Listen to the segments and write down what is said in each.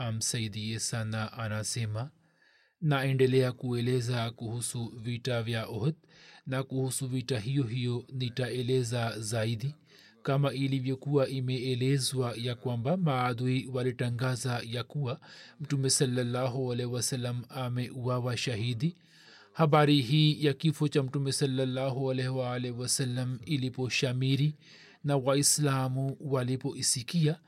mungu amsaidie sana anasema. Naendelea kueleza kuhusu vita vya ohd na kuhusu vita hiyo hiyo nitaeleza zaidi. Kama ilivyokuwa imeelezwa ya kwamba maadui walitangaza ya kuwa mtume salallahu alaihi wasallam ameuawa shahidi. Habari hii ya kifo cha mtume waalihi wasallam iliposhamiri na waislamu walipoisikia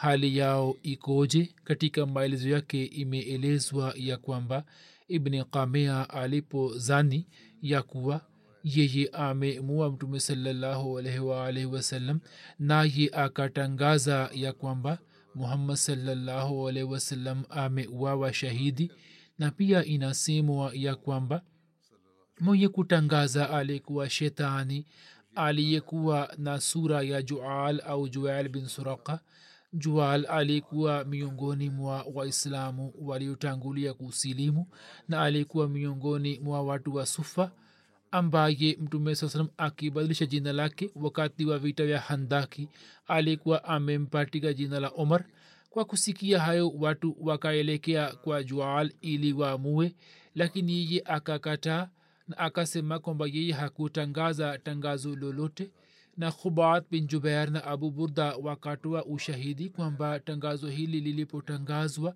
hali yao ikoje? Katika maelezo yake imeelezwa ya kwamba ibni kamea alipozani ya kuwa yeye amemua mtume waalaihi wasallam naye akatangaza ya kwamba muhammad salallahu alaihi wasallam ameuawa shahidi. Na pia inasemwa ya kwamba mwenye kutangaza alikuwa shetani aliyekuwa na sura ya jual au jual bin suraka jual alikuwa miongoni mwa waislamu waliotangulia kusilimu na alikuwa miongoni mwa watu wa sufa ambaye mtume saa salam akibadilisha jina lake wakati wa vita vya handaki alikuwa amempatika jina la omar. Kwa kusikia hayo watu wakaelekea kwa jual ili waamue lakini yeye akakataa na akasema kwamba yeye hakutangaza tangazo lolote na khubat bin jubair na abu burda wakatoa ushahidi kwamba tangazo hili lilipotangazwa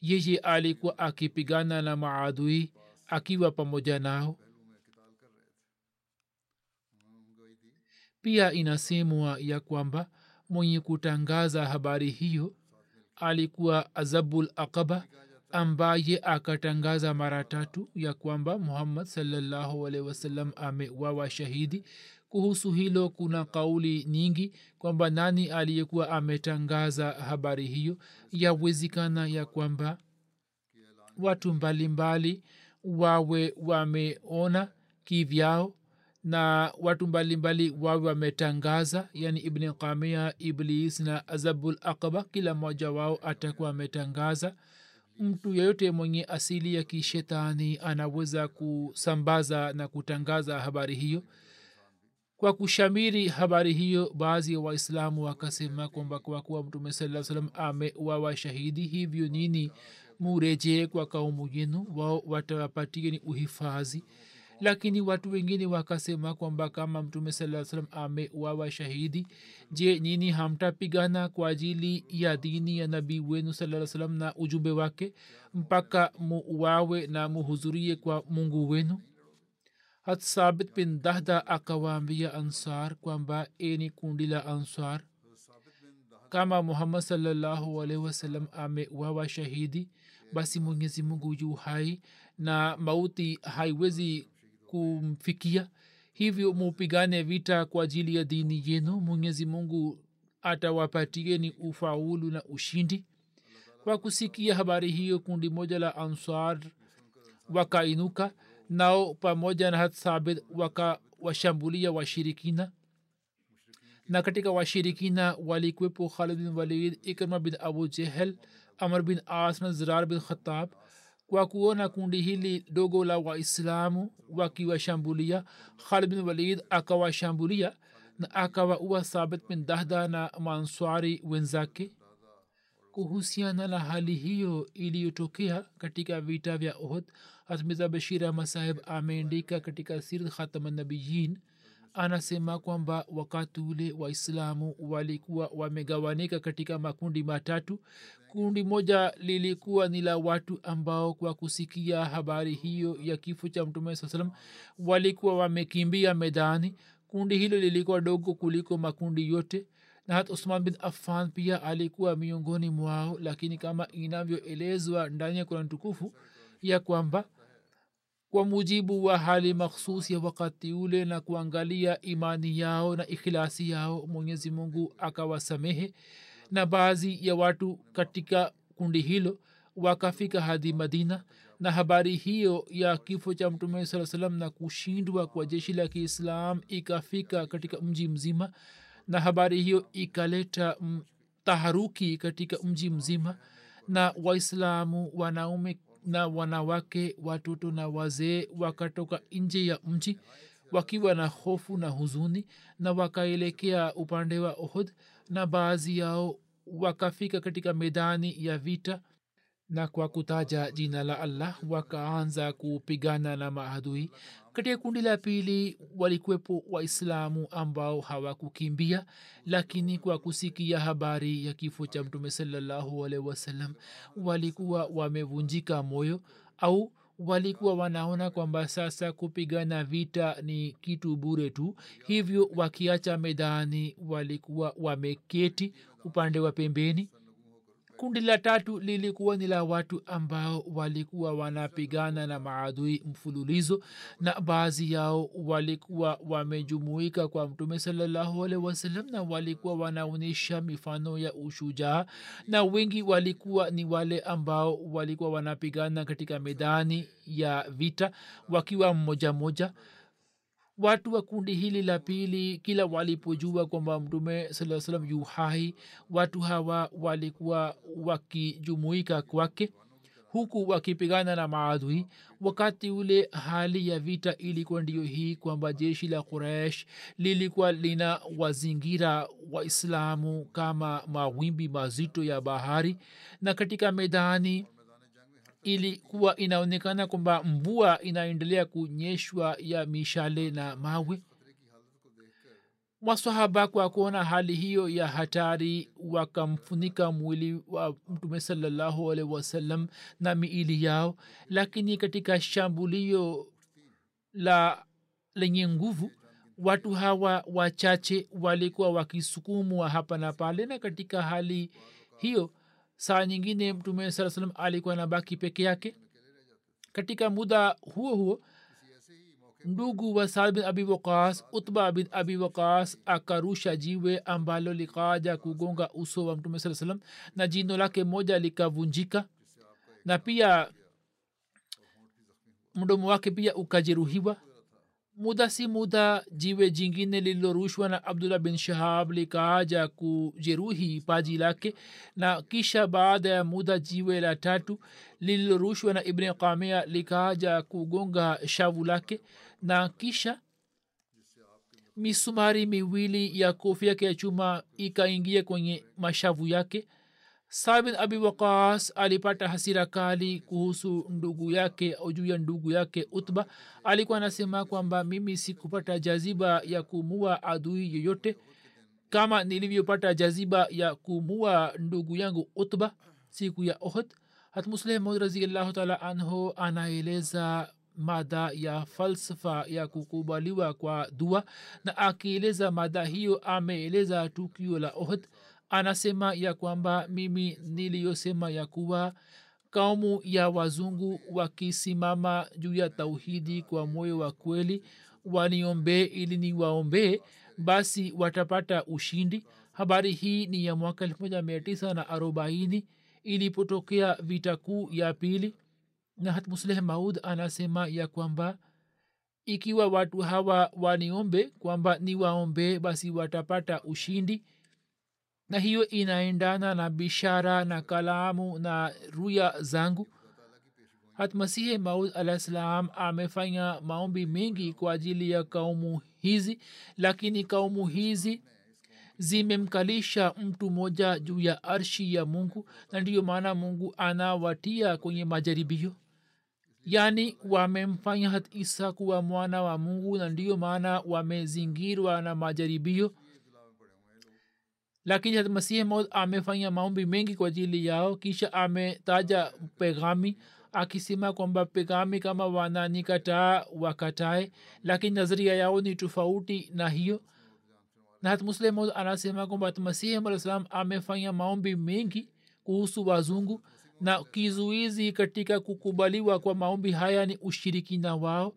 yeye alikuwa akipigana na maadui akiwa pamoja nao. Pia inasemwa ya kwamba mwenye kutangaza habari hiyo alikuwa azabul aqaba ambaye akatangaza mara tatu ya kwamba muhammad salllahu alaihi amewawa shahidi kuhusu hilo kuna kauli nyingi kwamba nani aliyekuwa ametangaza habari hiyo? Yawezekana ya kwamba watu mbalimbali wawe wameona kivyao na watu mbalimbali wawe wametangaza yani ibni kamia iblis na azabul aqaba kila mmoja wao atakuwa ametangaza. Mtu yeyote mwenye asili ya kishetani anaweza kusambaza na kutangaza habari hiyo kwa kushamiri habari hiyo baadhi ya waislamu wakasema kwamba kwa kuwa mtume saa salam amewawa shahidi hivyo nini? Murejee kwa kaumu yenu wao watawapatie ni uhifadhi. Lakini watu wengine wakasema kwamba kama mtume saa salam amewawa shahidi je nini hamtapigana kwa ajili ya dini ya nabii wenu saa salam na ujumbe wake mpaka muwawe na muhudhurie kwa mungu wenu hat sabit bin dahda akawaambia ansar kwamba eni kundi la ansar. Kama muhammad salllahu alaihi wasallam ameuawa shahidi basi mwenyezi mungu juu hai na mauti haiwezi kumfikia. Hivyo mupigane vita kwa ajili ya dini yenu. Mwenyezi mungu atawapatieni ufaulu na ushindi. Kwa kusikia habari hiyo kundi moja la ansar wakainuka nao pamoja na hathabit wakawashambulia washirikina. Na katika washirikina walikwepo khalid bin walid ikrma bin abu jehel amr bin as na zirar bin khatab kwa kuona kundi hili dogo la waislamu wakiwashambulia khalid bin walid akawashambulia na akawaua sabit bin dahda na manswari wenzake kuhusiana na hali hiyo iliyotokea katika vita vya ohd hatmiza bashir ahmad saheb ameandika katika sird khatamanabiyin anasema kwamba wakati ule waislamu walikuwa wamegawanika katika makundi matatu. Kundi moja lilikuwa ni la watu ambao kwa kusikia habari hiyo ya kifo cha mtume saa salam walikuwa wamekimbia medani kundi hilo lilikuwa dogo kuliko makundi yote na hata usman bin affan pia alikuwa miongoni mwao lakini kama inavyoelezwa ndani ya kurani tukufu ya kwamba kwa mujibu wa hali makhsus ya wakati ule na kuangalia imani yao na ikhilasi yao mwenyezi mungu akawasamehe na baadhi ya watu katika kundi hilo wakafika hadi madina. Na habari hiyo ya kifo cha mtume saa salam na kushindwa kwa jeshi la kiislam ikafika katika mji mzima na habari hiyo ikaleta taharuki katika mji mzima na waislamu wanaume na wanawake watoto na wazee wakatoka nje ya mji wakiwa na hofu na huzuni na wakaelekea upande wa uhud na baadhi yao wakafika katika medani ya vita na kwa kutaja jina la allah wakaanza kupigana na maadui. Katika kundi la pili walikuwepo waislamu ambao hawakukimbia lakini kwa kusikia habari ya kifo cha mtume salallahu alaihi wasallam walikuwa wamevunjika moyo au walikuwa wanaona kwamba sasa kupigana vita ni kitu bure tu. Hivyo wakiacha medani walikuwa wameketi upande wa pembeni kundi la tatu lilikuwa ni la watu ambao walikuwa wanapigana na maadui mfululizo na baadhi yao walikuwa wamejumuika kwa mtume salallahu wasalam na walikuwa wanaonyesha mifano ya ushujaa na wengi walikuwa ni wale ambao walikuwa wanapigana katika medani ya vita wakiwa mmoja moja watu wa kundi hili la pili kila walipojua kwamba mtume saa salam yu hai watu hawa walikuwa wakijumuika kwake huku wakipigana na maadui. Wakati ule hali ya vita ilikuwa ndiyo hii kwamba jeshi la quraish lilikuwa lina wazingira waislamu kama mawimbi mazito ya bahari. Na katika medani ilikuwa inaonekana kwamba mvua inaendelea kunyeshwa ya mishale na mawe. Masahaba kwa kuona hali hiyo ya hatari wakamfunika mwili wa mtume salallahu alaihi wasallam na miili yao. Lakini katika shambulio la lenye nguvu watu hawa wachache walikuwa wakisukumwa hapa na pale. Na katika hali hiyo saa nyingine mtume saa salam alikuwa anabaki peke yake. Katika muda huo huo ndugu wa saad bin abi waqas utba bin abi waqas akarusha jiwe ambalo likaja kugonga uso wa mtume saa salam na jino lake moja likavunjika na pia mdomo wake pia ukajeruhiwa muda si muda jiwe jingine lililorushwa na abdullah bin shahab likaaja kujeruhi paji lake na kisha baada ya muda jiwe la tatu lililorushwa na ibni kamea likaaja kugonga shavu lake na kisha misumari miwili ya kofia yake ya chuma ikaingia kwenye mashavu yake sabin abi waqas alipata hasira kali kuhusu ndugu yake au juu ya ndugu yake utba. Alikuwa anasema kwamba mimi sikupata jaziba ya kumua adui yoyote kama nilivyopata jaziba ya kumua ndugu yangu utba siku ya ohd hatmuslehmud raziallahu taala anhu anaeleza mada ya falsafa ya kukubaliwa kwa dua na akieleza mada hiyo ameeleza tukio la ohd anasema ya kwamba mimi niliyosema ya kuwa kaumu ya wazungu wakisimama juu ya tauhidi kwa moyo wa kweli waniombee ili niwaombee basi watapata ushindi. Habari hii ni ya mwaka elfu moja mia tisa na arobaini ilipotokea vita kuu ya pili. Nahat musleh maud anasema ya kwamba ikiwa watu hawa waniombe kwamba niwaombee basi watapata ushindi na hiyo inaendana na bishara na kalamu na ruya zangu. Hatmasihi maud alah ssalam amefanya maombi mengi kwa ajili ya kaumu hizi lakini kaumu hizi zimemkalisha mtu mmoja juu ya arshi ya mungu na ndiyo maana mungu anawatia kwenye majaribio. Yaani wamemfanya hat isa kuwa mwana wa mungu na ndiyo maana wamezingirwa na majaribio lakini hat masihi maud amefanya maombi mengi kwa ajili yao. Kisha ametaja pegami akisema kwamba pegami kama wananikataa wakatae. Lakini nazaria yao ni tofauti na hiyo. Na hat muslim anasema kwamba masihi aa salam amefanya maombi mengi kuhusu wazungu. Na kizuizi katika kukubaliwa kwa maombi haya ni ushirikina wao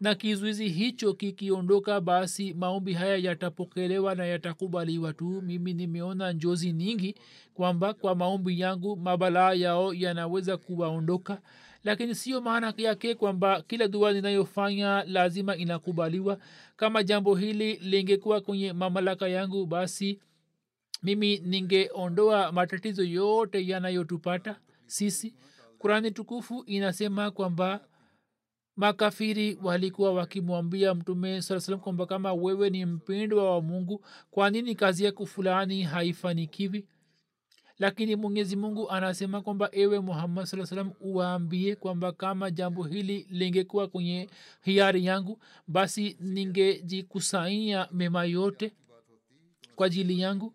na kizuizi hicho kikiondoka basi maombi haya yatapokelewa na yatakubaliwa tu. Mimi nimeona njozi nyingi kwamba kwa maombi yangu mabalaa yao yanaweza kuwaondoka. Lakini sio maana yake kwamba kila dua ninayofanya lazima inakubaliwa. Kama jambo hili lingekuwa kwenye mamlaka yangu basi mimi ningeondoa matatizo yote yanayotupata sisi. Kurani tukufu inasema kwamba makafiri walikuwa wakimwambia mtume saa salam kwamba kama wewe ni mpendwa wa mungu kwa nini kazi yako fulani haifanikiwi? Lakini mwenyezi mungu anasema kwamba ewe muhammad saa salam uwaambie kwamba kama jambo hili lingekuwa kwenye hiari yangu basi ningejikusanyia mema yote kwa ajili yangu.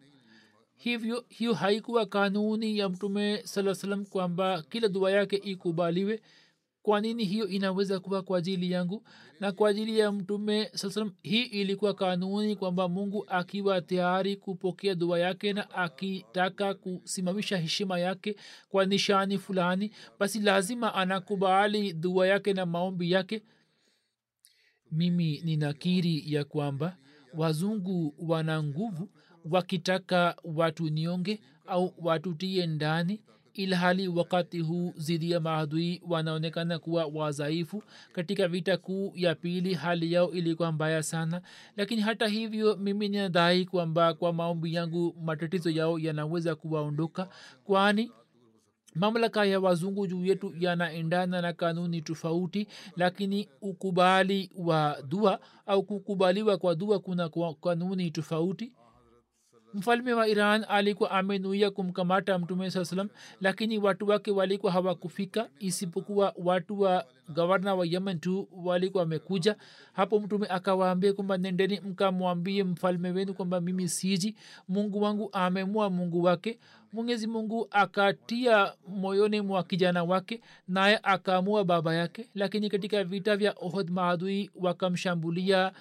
Hivyo hiyo haikuwa kanuni ya mtume saa salam kwamba kila dua yake ikubaliwe kwa nini hiyo inaweza kuwa kwa ajili yangu? Na kwa ajili ya mtume sasalam hii ilikuwa kanuni kwamba mungu akiwa tayari kupokea dua yake na akitaka kusimamisha heshima yake kwa nishani fulani basi lazima anakubali dua yake na maombi yake. Mimi ninakiri ya kwamba wazungu wana nguvu wakitaka watu nionge au watutie ndani ilhali wakati huu zidi ya maadui wanaonekana kuwa wazaifu katika vita kuu ya pili hali yao ilikuwa mbaya sana. Lakini hata hivyo mimi ninadai kwamba kwa maombi yangu matatizo yao yanaweza kuwaondoka kwani mamlaka ya wazungu juu yetu yanaendana na kanuni tofauti. Lakini ukubali wa dua au kukubaliwa kwa dua kuna kanuni tofauti mfalme wa iran alikuwa amenuia kumkamata mtume saa salam lakini watu wake walikuwa hawakufika isipokuwa watu wa gavana wa yemen tu walikuwa wamekuja. Hapo mtume akawaambia kwamba nendeni mkamwambie mfalme wenu kwamba mimi siji mungu wangu amemua mungu wake. Mwenyezi mungu akatia moyoni mwa kijana wake naye akaamua baba yake. Lakini katika vita vya ohod maadui wakamshambulia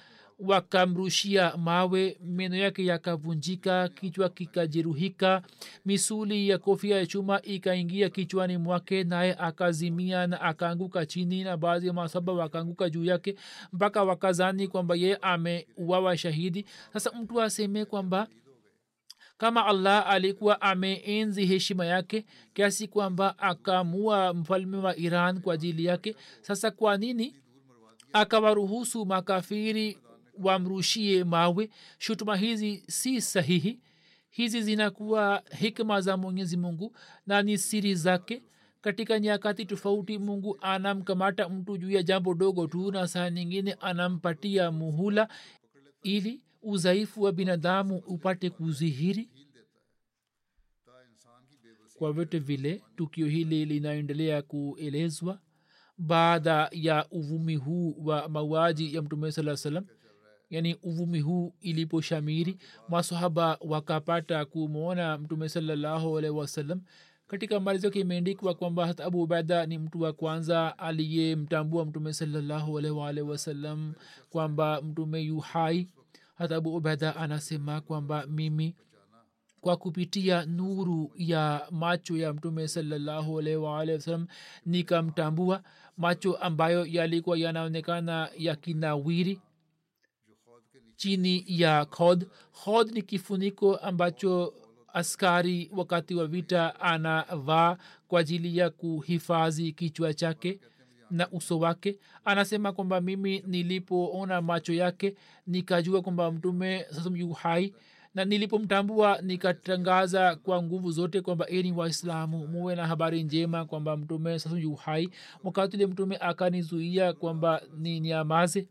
wakamrushia mawe meno yake yakavunjika kichwa kikajeruhika misuli ya kofia ya chuma ikaingia kichwani mwake naye akazimia na akaanguka chini na baadhi ya masaba wakaanguka juu yake mpaka wakazani kwamba ye ameuawa shahidi. Sasa mtu aseme kwamba kama allah alikuwa ameenzi heshima yake kiasi kwamba akamua mfalme wa iran kwa ajili yake sasa kwa nini akawaruhusu makafiri wamrushie mawe. Shutuma hizi si sahihi. Hizi zinakuwa hikma za mwenyezi mungu na ni siri zake. Katika nyakati tofauti mungu anamkamata mtu juu ya jambo dogo tu na saa nyingine anampatia muhula ili udhaifu wa binadamu upate kuzihiri. Kwa vyote vile tukio hili linaendelea kuelezwa baada ya uvumi huu wa mauaji ya mtume saa salam yani uvumi huu iliposhamiri masahaba wakapata kumwona mtume salallahu alaihi wasallam. Katika malizo kimeendikwa kwamba hata abu ubaida ni mtu wa kwanza aliyemtambua mtume salallahu alaihi wasallam kwamba mtume yu hai. Hata abu ubaida anasema kwamba mimi kwa kupitia nuru ya macho ya mtume salallahu wasallam nikamtambua macho ambayo yalikuwa yanaonekana yakinawiri chini ya khod. Khod ni kifuniko ambacho askari wakati wa vita anavaa kwa ajili ya kuhifadhi kichwa chake na uso wake. Anasema kwamba mimi nilipoona macho yake nikajua kwamba mtume sasa hai na nilipomtambua nikatangaza kwa nguvu zote kwamba eni waislamu muwe na habari njema kwamba mtume sasa yu hai. Wakati ule mtume akanizuia kwamba ni nyamaze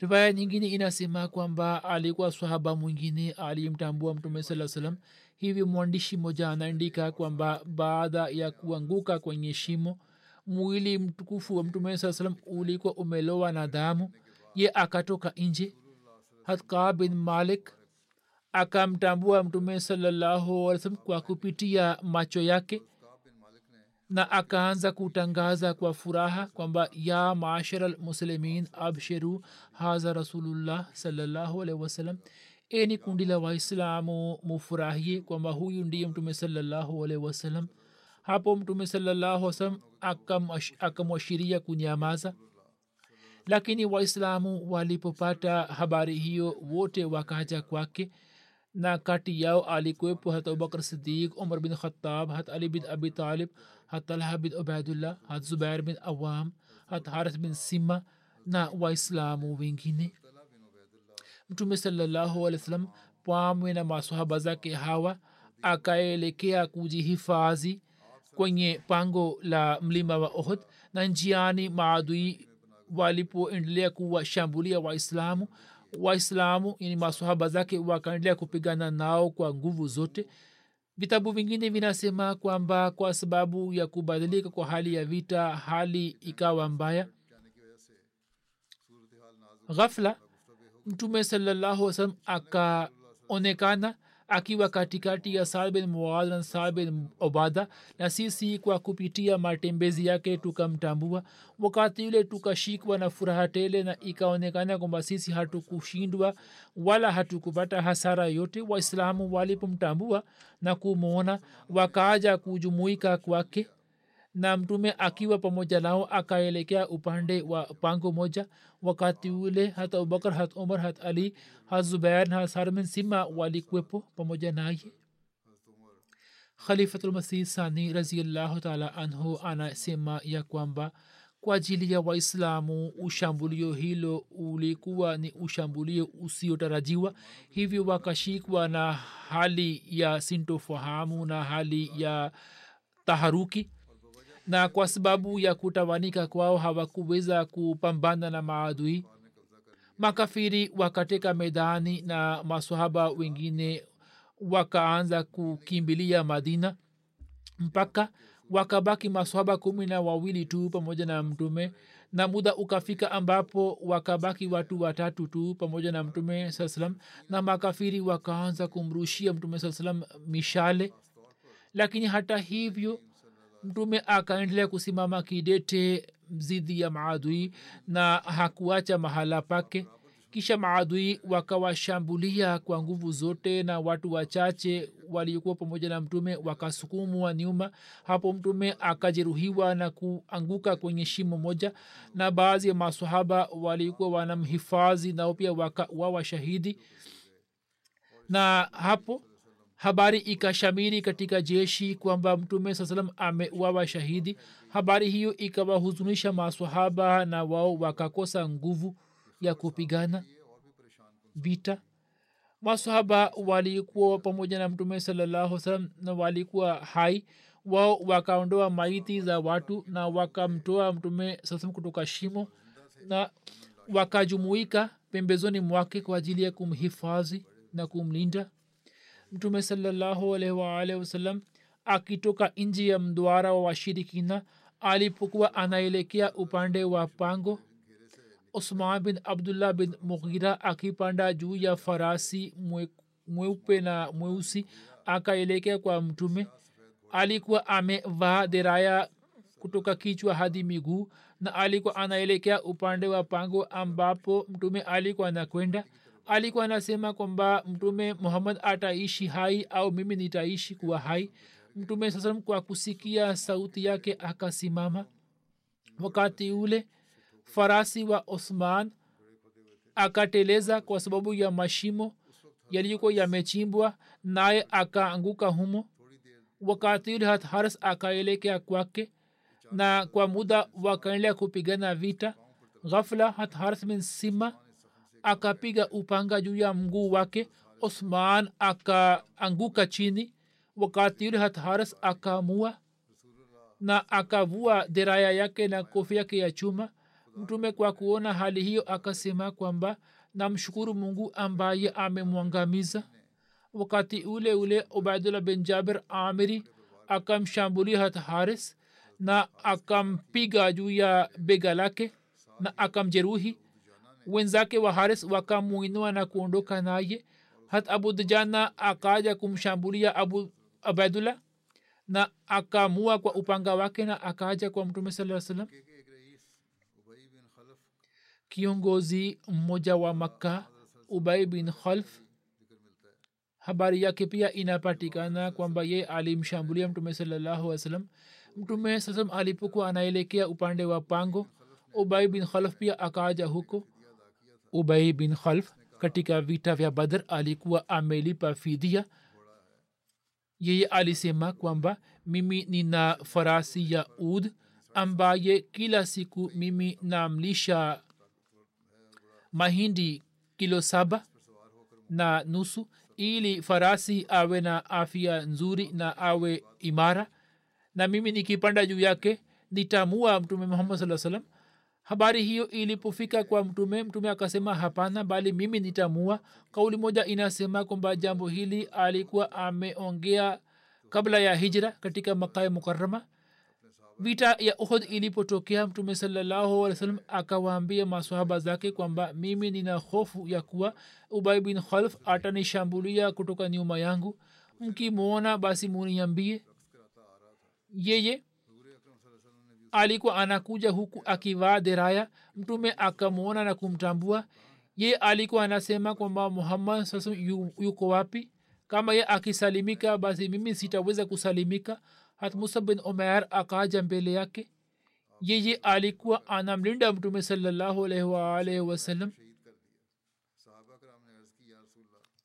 riwaya nyingine inasema kwamba alikuwa swahaba mwingine aliyemtambua mtume saa salam hivi mwandishi mmoja anaandika kwamba baada ya kuanguka kwenye shimo mwili mtukufu wa mtume saa salam ulikuwa umelowa na damu. Ye akatoka nje. Hatka bin malik akamtambua mtume salallahu alih salam kwa kupitia macho yake na akaanza kutangaza kwa furaha kwamba ya maashara lmuslimin abshiru haza rasulullah alaihi eni kundi la waislamu mufurahie kwamba huyu ndiye mtume alaihi hapo mtume salallahu wasalam akamwashiria kunyamaza. Lakini waislamu walipopata habari hiyo wote wakaja kwake na kati yao alikuwepo hata abubakr sidiq umar bin khatab hata ali bin abi talib hat talha bin ubaidullah hat zubair bin awam hat haris bin sima na waislamu wengine mtume salallahu alih wasalam pamwe na masahaba zake hawa akaelekea kujihifadhi kwenye pango la mlima wa ohd na njiani maadui walipoendelea kuwashambulia waislamu waislamu yani masohaba zake wakaendelea kupigana nao kwa nguvu zote vitabu vingine vinasema kwamba kwa sababu ya kubadilika kwa hali ya vita hali ikawa mbaya. Ghafla mtume salallahu wasalam akaonekana akiwa katikati ya saad bin muad na obada na sisi kwa kupitia matembezi yake tukamtambua. Wakati ule tukashikwa na furaha tele na ikaonekana kwamba sisi hatukushindwa wala hatukupata hasara yote waislamu walipomtambua na kumwona wakaaja kujumuika kwake na mtume akiwa pamoja nao akaelekea upande wa pango moja. Wakati ule hata abubakar hat umar hat ali hat zubair na sarmin sima walikwepo pamoja naye. Khalifatulmasih sani raziallahu taala anhu anasema ya kwamba kwa ajili ya waislamu ushambulio hilo ulikuwa ni ushambulio usiotarajiwa. Hivyo wakashikwa na hali ya sintofahamu na hali ya taharuki na kwa sababu ya kutawanika kwao hawakuweza kupambana na maadui makafiri wakateka medani na masahaba wengine wakaanza kukimbilia madina. Mpaka wakabaki masahaba kumi na wawili tu pamoja na mtume na muda ukafika ambapo wakabaki watu watatu tu pamoja na mtume saa salam na makafiri wakaanza kumrushia mtume saa salam mishale. Lakini hata hivyo mtume akaendelea kusimama kidete zidi ya maadui na hakuacha mahala pake. Kisha maadui wakawashambulia kwa nguvu zote na watu wachache waliokuwa pamoja na mtume wakasukumwa nyuma. Hapo mtume akajeruhiwa na kuanguka kwenye shimo moja na baadhi ya masahaba walikuwa wanamhifadhi nao pia wakawawa shahidi na hapo habari ikashamiri katika jeshi kwamba mtume saa salam ameuawa shahidi. Habari hiyo ikawahuzunisha maswahaba na wao wakakosa nguvu ya kupigana vita. Masahaba walikuwa pamoja na mtume salallahu salam na walikuwa hai. Wao wakaondoa maiti za watu na wakamtoa mtume sasam kutoka shimo na wakajumuika pembezoni mwake kwa ajili ya kumhifadhi na kumlinda mtume salallahu wasalam akitoka nji ya mdwara wa washirikina alipokuwa anaelekea upande wa pango usman bin abdullah bin mughira akipanda juu ya farasi mweupe na mweusi akaelekea kwa mtume. Alikuwa amevaa deraya kutoka kichwa hadi miguu na alikuwa anaelekea upande wa pango ambapo mtume alikuwa anakwenda alikuwa anasema kwamba mtume muhammad ataishi hai au mimi nitaishi kuwa hai. Mtume saa salam kwa kusikia sauti yake akasimama. Wakati ule farasi wa osman akateleza kwa sababu ya mashimo yaliyokuwa yamechimbwa naye akaanguka humo. Wakati ule hatharas akaelekea kwake na kwa muda wakaendelea kupigana vita. Ghafla hatharas bin sima akapiga upanga juu ya mguu wake. Osman akaanguka chini. Wakati yule hatharas akaamua na akavua deraya yake na kofi yake ya chuma mtume kwa kuona hali hiyo akasema kwamba namshukuru mungu ambaye amemwangamiza. Wakati ule ule ubaidullah bin jaber amiri akamshambulia hat haris na akampiga juu ya bega lake na akamjeruhi wenzake wa haris wakamuinua na kuondoka naye. Hat abu dujana akaja kumshambulia abu abaidullah na akamua kwa upanga wake na akaja kwa mtume saa salam kiongozi mmoja wa makka ubai bin khalf habari yake pia inapatikana kwamba ye alimshambulia mtume salallahu alih salam mtume saa salam alipokuwa anaelekea upande wa pango ubai bin khalf pia akaja huko ubai bin khalf katika vita vya badr alikuwa amelipa fidia yeye alisema kwamba mimi nina farasi ya ud ambaye kila siku mimi namlisha mahindi kilo saba na nusu ili farasi awe na afya nzuri na awe imara. Na mimi nikipanda juu yake nitamua mtume muhammad saa salam habari hiyo ilipofika kwa mtume mtume akasema hapana bali mimi nitamua. Kauli moja inasema kwamba jambo hili alikuwa ameongea kabla ya hijra katika makaya mukarama vita ya uhud ilipotokea mtume sallahualwasalam akawaambia masahaba zake kwamba mimi nina hofu ya kuwa ubai bin khalf atanishambulia kutoka nyuma yangu. Mkimwona basi muniambie yeye alikuwa anakuja huku akivaa deraya. Mtume akamwona na kumtambua. Ye alikuwa anasema kwamba muhammad sasa yuko wapi? Kama ye akisalimika basi mimi sitaweza kusalimika. Hat musa bin omer akaja mbele yake. Yeye alikuwa anamlinda mtume salallahu alaihi waalaihi wasallam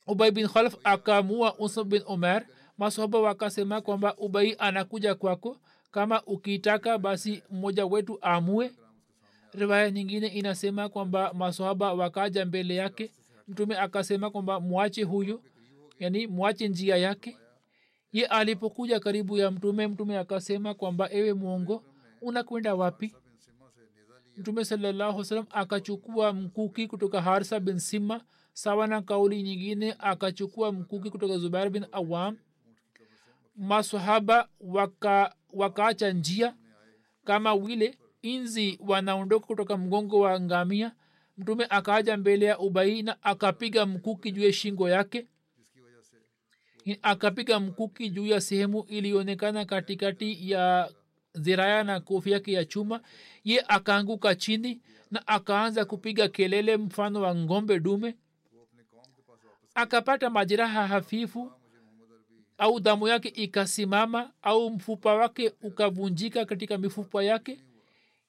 ubai bin khalf akamua usa bin omer masohaba wakasema kwamba ubai anakuja kwako kama ukitaka basi mmoja wetu amue riwaya nyingine inasema kwamba masohaba wakaja mbele yake. Mtume akasema kwamba mwache huyo yani mwache njia yake. Ye alipokuja karibu ya mtume mtume akasema kwamba ewe mwongo unakwenda wapi? Mtume sallasalam akachukua mkuki kutoka harsa bin sima sawa na kauli nyingine akachukua mkuki kutoka zubair bin awam masahaba waka wakaacha njia kama wile inzi wanaondoka kutoka mgongo wa ngamia. Mtume akaaja mbele ya ubai na akapiga mkuki juu ya shingo yake. Akapiga mkuki juu ya sehemu ilionekana katikati ya ziraya na kofi yake ya chuma. Ye akaanguka chini na akaanza kupiga kelele mfano wa ngombe dume. Akapata majeraha hafifu au damu yake ikasimama au mfupa wake ukavunjika katika mifupa yake?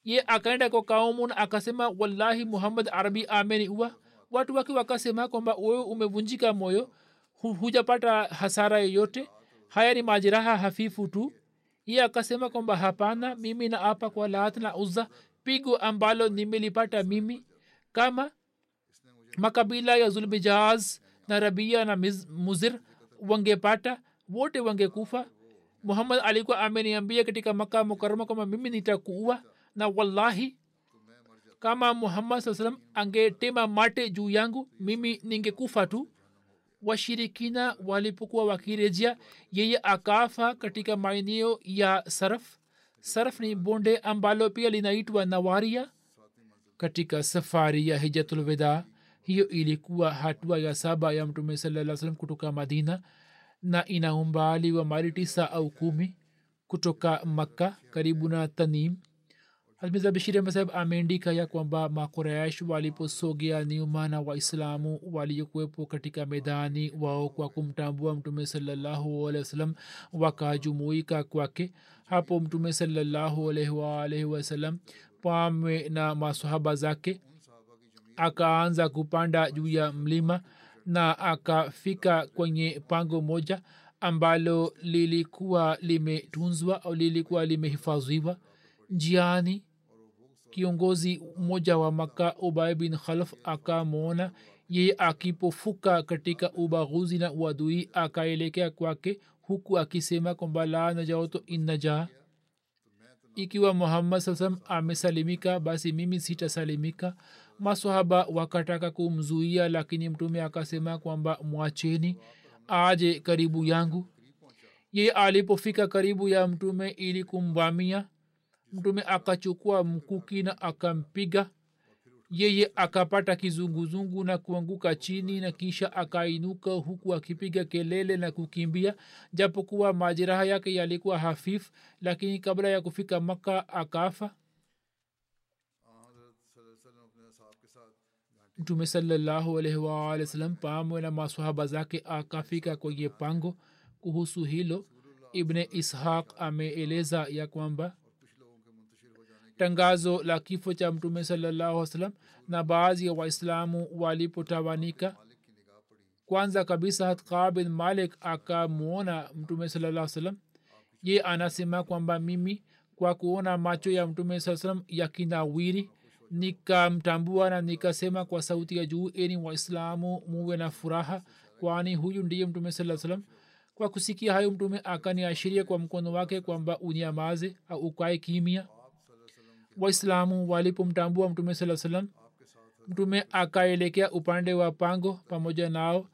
Ye akaenda kwa kaumu na akasema wallahi muhammad arabi ameniua watu wake wakasema kwamba wewe umevunjika moyo hu, hujapata hasara yoyote haya ni majeraha hafifu tu. Ye akasema kwamba hapana mimi na kwa laat na uza pigo ambalo nimelipata mimi kama makabila ya zulbijaz na rabia na muzir wangepata wote wangekufa. Muhammad alikuwa ameniambia katika maka mukarama kwamba mimi nitakuua na wallahi kama muhammad saa salam angetema mate juu yangu mimi ningekufa tu. Washirikina walipokuwa wakirejea yeye akafa katika maeneo ya saraf. Saraf ni bonde ambalo pia linaitwa nawaria katika safari ya hijatulweda hiyo ilikuwa hatua ya saba ya mtume salaa salam kutoka madina na ina umbali wa maili tisa au kumi kutoka makka karibu na tanim. Hazmiza bishiri masahib ameandika ya kwamba makuraish waliposogea nyuma na waislamu waliokuwepo katika medani wao kwa kumtambua mtume salallahu wakajumuika kwake. Hapo mtume salallahu pamwe na masahaba zake akaanza kupanda juu ya mlima na akafika kwenye pango moja ambalo lilikuwa limetunzwa au lilikuwa limehifadhiwa njiani. Kiongozi mmoja wa maka ubai bin khalf akamwona yeye akipofuka katika ubaguzi na uadui akaelekea kwake huku akisema kwamba la najaoto innajaa ikiwa muhammad saa salam amesalimika basi mimi sitasalimika masahaba wakataka kumzuia lakini mtume akasema kwamba mwacheni aje karibu yangu. Ye alipofika karibu ya mtume ili kumvamia mtume akachukua mkuki na akampiga. Yeye akapata kizunguzungu na kuanguka chini na kisha akainuka huku akipiga kelele na kukimbia. Japokuwa majeraha yake yalikuwa hafifu lakini kabla ya kufika maka akafa mtume salallahu alaihi pamwe na masahaba zake akafika kwenye pango. Kuhusu hilo ibne ishaq ameeleza ya kwamba tangazo la kifo cha mtume sallahualwasalam na baadhi ya waislamu walipotawanika kwanza kabisa hatka bin malik akamwona mtume salaa salam ye anasema kwamba mimi kwa kuona macho ya mtume saa salam yakinawiri nikamtambua na nikasema kwa sauti ya juu eni waislamu muwe na furaha kwani huyu ndiye mtume saa salam kwa kusikia hayo mtume akaniashiria kwa mkono wake kwamba unyamaze au ukae kimia waislamu walipomtambua mtume saa salam mtume akaelekea upande wa pango pamoja nao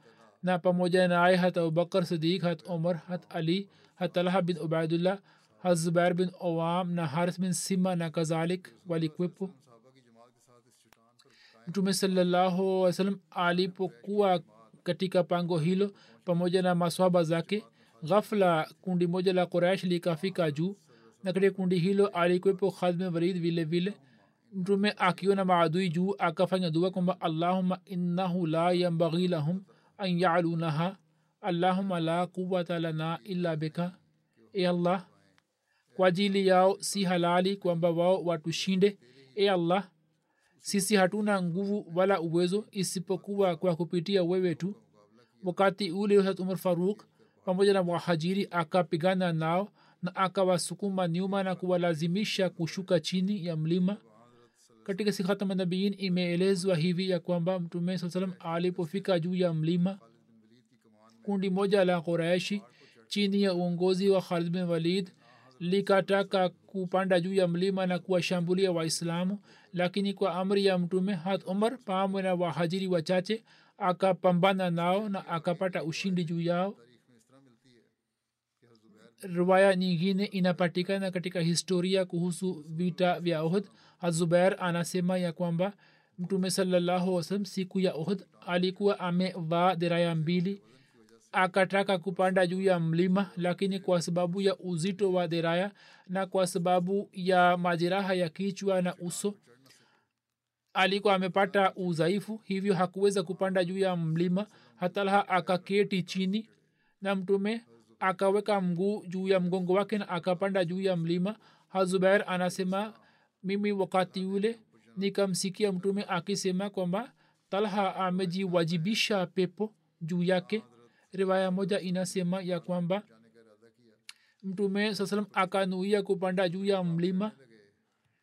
na pamoja naye hat abubakar sidik hat omar hat ali hat talha bin ubaidullah hat zubair bin awam na haris bin sima na kadhalik walikwepo mtume salallahu wasalam salam alipokuwa katika pango hilo pamoja na maswaba zake ghafla kundi moja la quraish likafika juu na katika kundi hilo alikwepo khadme warid vile vile. Mtume akiona maadui juu akafanya dua kwamba allahuma innahu la yambaghi lahum an yalunaha allahuma la quwata lana illa bika. E allah kwa ajili yao si halali kwamba wao watushinde. E allah sisi hatuna nguvu wala uwezo isipokuwa kwa kupitia wewe tu. Wakati ule hat umar faruk pamoja na wahajiri akapigana nao na akawasukuma nyuma na kuwalazimisha kushuka chini ya mlima. Katika sikhatama nabiin imeelezwa hivi ya kwamba mtume saa salam alipofika juu ya mlima kundi moja la quraishi chini ya uongozi wa khalid bin walid likataka kupanda juu ya mlima na kuwashambulia waislamu lakini kwa amri ya mtume hat umar pamwe na wahajiri wachache akapambana nao na akapata ushindi juu yao. Riwaya nyingine inapatikana katika historia kuhusu vita vya ohd hazubair anasema ya kwamba mtume salallahu wasalam siku ya ohd alikuwa amevaa deraya mbili akataka kupanda juu ya mlima lakini kwa sababu ya uzito wa deraya na kwa sababu ya majeraha ya kichwa na uso alikuwa amepata udhaifu hivyo hakuweza kupanda juu ya mlima hatalha akaketi chini na mtume akaweka mguu juu ya mgongo wake na akapanda juu ya mlima. Hazubair anasema mimi wakati ule nikamsikia mtume akisema kwamba talha amejiwajibisha pepo juu yake. Riwaya moja inasema ya kwamba mtume saa salam akanuia kupanda juu ya mlima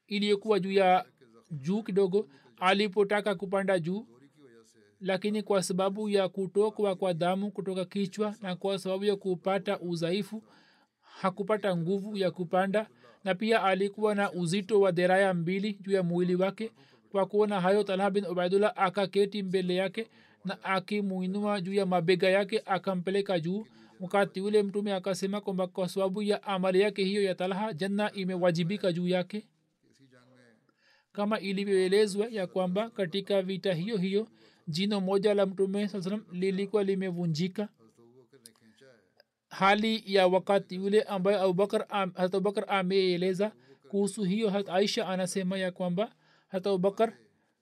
iliyokuwa juu ya juu kidogo alipotaka kupanda juu. Lakini kwa sababu ya kutokwa kwa damu kutoka kichwa na kwa sababu ya kupata udhaifu hakupata nguvu ya kupanda. Na pia alikuwa na uzito wa deraya mbili juu ya mwili wake. Kwa kuona hayo talha bin ubaidullah akaketi mbele yake na akimuinua juu ya mabega yake akampeleka juu. Wakati ule mtume akasema kwamba kwa sababu ya amali yake hiyo ya talha janna imewajibika juu yake kama ilivyoelezwa ya kwamba katika vita hiyo hiyo jino moja la mtume saa salam lilikuwa limevunjika. Hali ya wakati yule ambayo hata abubakar ameeleza kuhusu hiyo hat aisha anasema ya kwamba hata abubakar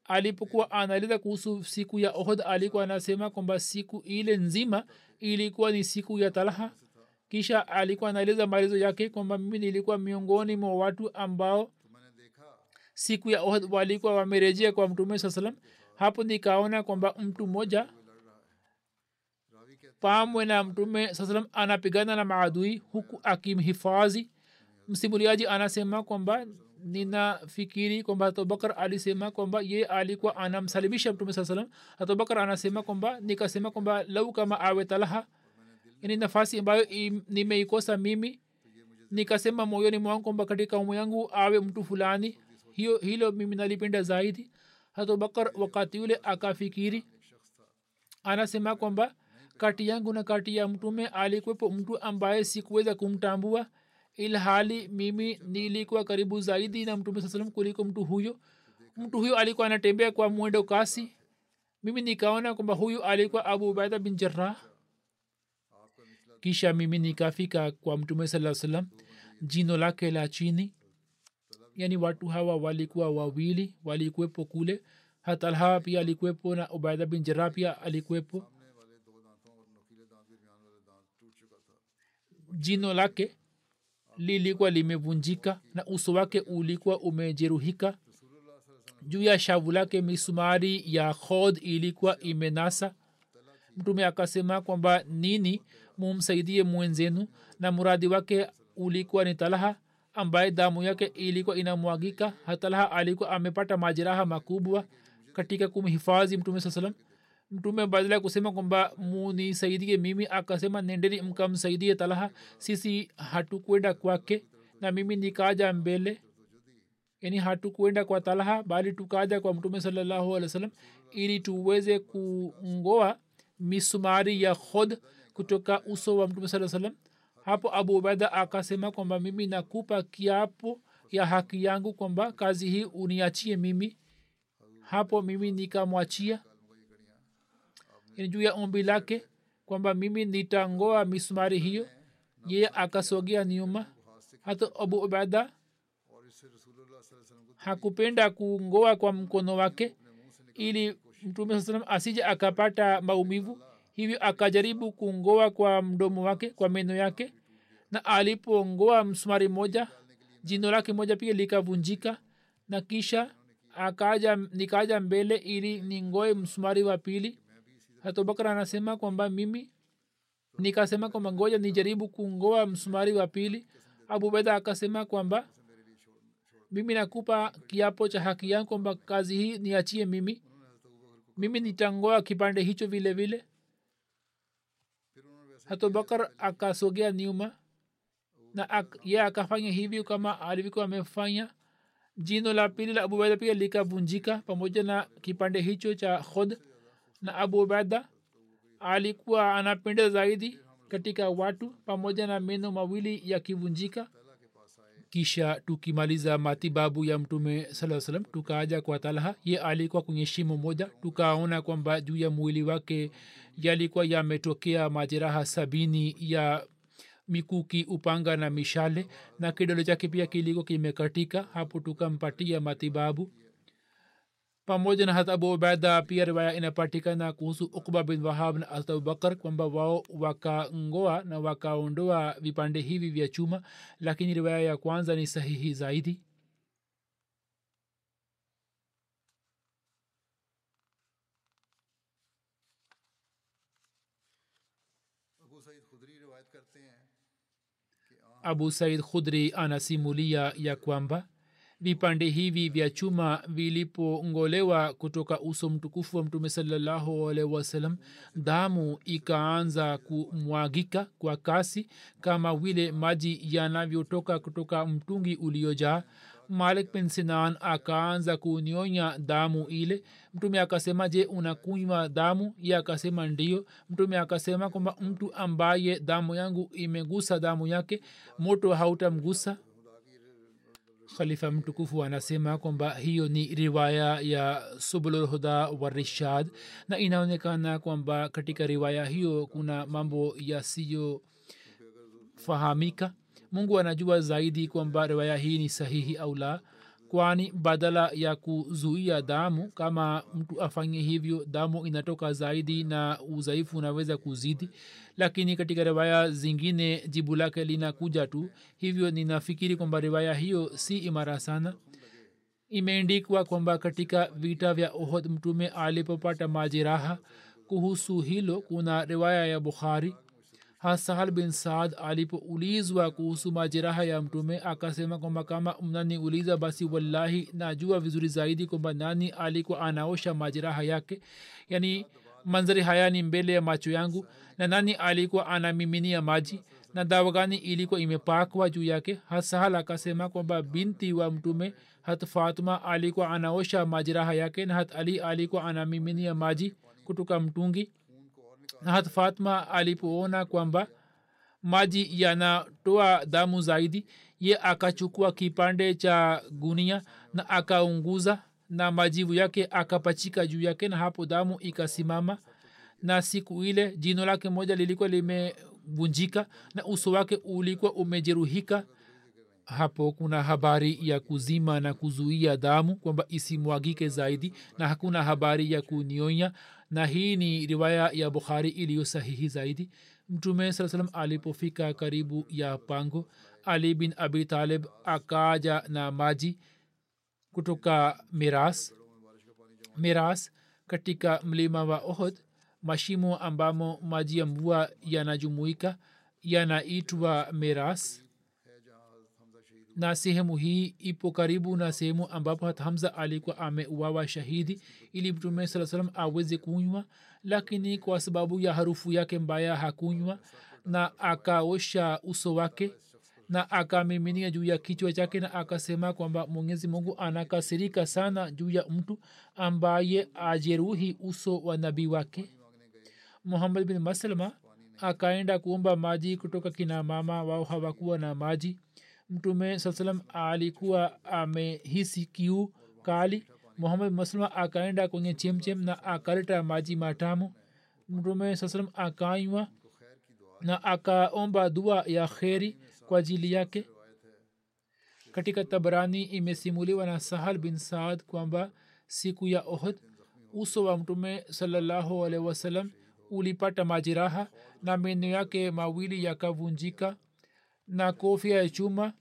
alipokuwa anaeleza kuhusu siku ya ohd alikuwa anasema kwamba siku ile nzima ilikuwa ni siku ya talha kisha alikuwa anaeleza maelezo yake kwamba mimi nilikuwa miongoni mwa watu ambao siku ya ohd walikuwa wamerejea kwa mtume saa salam hapo nikaona kwamba mtu mmoja pamwe na mtume saa salam anapigana na maadui huku akimhifadhi. Msimuliaji anasema kwamba ninafikiri kwamba abubakar alisema kwamba ye alikuwa anamsalimisha mtume saa salam abubakar anasema kwamba nikasema kwamba lau kama awe talaha ni nafasi ambayo nimeikosa mimi. Nikasema moyoni mwangu kwamba katika umu yangu awe mtu fulani hiyo hilo mimi nalipenda zaidi. Hatubakar wakati ule akafikiri anasema kwamba kati yangu na kati ya mtume alikwepo mtu ambaye sikuweza kumtambua ilhali mimi nilikuwa karibu zaidi na mtume saa salam kuliko mtu huyo. Mtu huyo alikuwa anatembea kwa mwendo kasi. Mimi nikaona kwamba huyu alikuwa abu ubaida bin jarah kisha mimi nikafika kwa mtume saa salam jino lake la chini yani watu hawa walikuwa wawili walikuwepo kule. Hatalha pia alikuwepo na ubaida bin jera pia alikuwepo. Jino lake lilikuwa limevunjika na uso wake ulikuwa umejeruhika. Juu ya shavu lake misumari ya khod ilikuwa imenasa. Mtume akasema kwamba nini? Mumsaidie mwenzenu na muradi wake ulikuwa ni talaha ambaye damu yake ilikuwa inamwagika hatalaha alikuwa amepata majeraha makubwa katika kumhifadhi mtume saa salam mtume badala ya kusema kwamba munisaidie mimi akasema nendeni mkamsaidie talaha sisi hatukwenda kwake na mimi nikaja mbele. Yani hatukwenda kwa talaha bali tukaja kwa mtume salallahu alih wa ili tuweze kungoa misumari ya khod kutoka uso wa mtume saa salam hapo abu ubaida akasema kwamba mimi nakupa kiapo ya haki yangu kwamba kazi hii uniachie mimi. Hapo mimi nikamwachia. Juu ya ombi lake kwamba mimi nitangoa misumari hiyo. Yeye akasogea nyuma. Hata abu ubaida hakupenda kungoa kwa mkono wake ili mtume saa salam asije akapata maumivu hivyo akajaribu kungoa kwa mdomo wake kwa meno yake na alipongoa msumari moja jino lake moja pia likavunjika na kisha akaja nikaja mbele ili ningoe msumari wa pili. Hatobakar anasema kwamba mimi nikasema kwamba ngoja nijaribu kungoa msumari wa pili. Abubeda akasema kwamba mimi nakupa kiapo cha haki yangu kwamba kazi hii niachie mimi. Mimi nitangoa kipande hicho vile vile hatubakar akasogea nyuma na ak, ye akafanya hivyo kama alivyokuwa amefanya. Jino la pili la abubaida pia likavunjika pamoja na kipande hicho cha khod. Na abu ubaida alikuwa anapendeza zaidi katika watu pamoja na meno mawili yakivunjika kisha tukimaliza matibabu ya mtume saa salam tukaaja kwa talha ye alikuwa kwenye shimo moja tukaona kwamba juu ya mwili wake yalikuwa yametokea majeraha sabini ya mikuki upanga na mishale na kidole chake pia kilikuwa kimekatika. Hapo tukampatia matibabu pamoja na hata abu ubaida pia riwaya inapatikana kuhusu ukba bin wahab na hata abubakar kwamba wao wakangoa na wakaondoa vipande hivi vya chuma lakini riwaya ya kwanza ni sahihi zaidi. Abu said khudri anasimulia ya kwamba vipande hivi vya chuma vilipongolewa kutoka uso mtukufu wa mtume salallahu alaihi wasallam damu ikaanza kumwagika kwa kasi kama vile maji yanavyotoka kutoka mtungi uliojaa. Malik bin sinan akaanza kunyonya damu ile. Mtume akasema je unakunywa damu? Ye akasema ndio mtume akasema kwamba mtu ambaye damu yangu imegusa damu yake moto hautamgusa khalifa mtukufu anasema kwamba hiyo ni riwaya ya subululhuda wa rishad na inaonekana kwamba katika riwaya hiyo kuna mambo yasiyofahamika. Mungu anajua zaidi kwamba riwaya hii ni sahihi au la kwani badala ya kuzuia damu kama mtu afanye hivyo damu inatoka zaidi na udhaifu unaweza kuzidi lakini katika riwaya zingine jibu lake linakuja tu. Hivyo ninafikiri kwamba riwaya hiyo si imara sana. Imeendikwa kwamba katika vita vya ohod mtume alipopata majeraha. Kuhusu hilo kuna riwaya ya bukhari. Hasahal bin saad alipoulizwa kuhusu majeraha ya mtume akasema kwamba kama mnaniuliza basi wallahi najua vizuri zaidi kwamba nani alikuwa anaosha majeraha yake. Yani manzari haya ni mbele ya macho yangu. Na nani alikuwa anamiminia maji? Na dawa gani ilikuwa imepakwa juu yake? Hasahal akasema kwamba binti wa mtume hat fatma alikuwa anaosha majeraha yake na hat ali alikuwa anamiminia maji kutoka mtungi. Na hat fatma alipoona kwamba maji yanatoa damu zaidi ye akachukua kipande cha gunia na akaunguza na majivu yake akapachika juu yake na hapo damu ikasimama. Na siku ile jino lake moja lilikuwa limevunjika na uso wake ulikuwa umejeruhika. Hapo kuna habari ya kuzima na kuzuia damu kwamba isimwagike zaidi na hakuna habari ya kunionya. Na hii ni riwaya ya bukhari iliyo sahihi zaidi. Mtume saa salam alipofika karibu ya pango ali bin abi talib akaja na maji kutoka miras miras katika mlima wa ohod mashimo ambamo maji ya mvua yanajumuika yanaitwa miras. Na sehemu hii ipo karibu na sehemu ambapo hata hamza alikuwa ameuawa shahidi ili mtume saa salam aweze kunywa lakini kwa sababu ya harufu yake mbaya hakunywa na akaosha uso wake na akamiminia juu ya kichwa chake na akasema kwamba mwenyezi mungu anakasirika sana juu ya mtu ambaye ajeruhi uso wa nabii wake. Muhammad bin maslama akaenda kuomba maji kutoka kina mama wao hawakuwa na maji. Mtume saa salam alikuwa amehisi kiu kali. Muhammad bin maslama akaenda kwenye chemchem na akaleta maji matamu. Mtume saa akanywa na akaomba dua ya kheri kwa ajili yake. Katika tabrani imesimuliwa na sahal bin saad kwamba siku ya ohd uso wa mtume salllahualhi wasalam ulipata majeraha na meno yake mawili yakavunjika na kofia ya chuma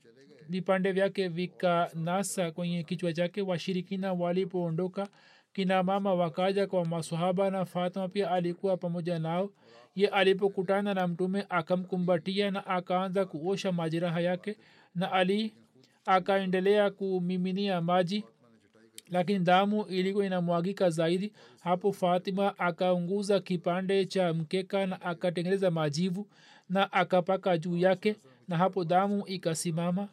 vipande vyake vikanasa kwenye kichwa chake washirikina walipoondoka kina mama wakaja kwa masahaba na fatma pia alikuwa pamoja nao. Ye alipokutana na mtume akamkumbatia na akaanza kuosha majeraha yake na ali akaendelea kumiminia maji. Lakini damu ilikuwa inamwagika zaidi. Hapo fatima akaunguza kipande cha mkeka na akatengeneza majivu na akapaka juu yake na hapo damu ikasimama.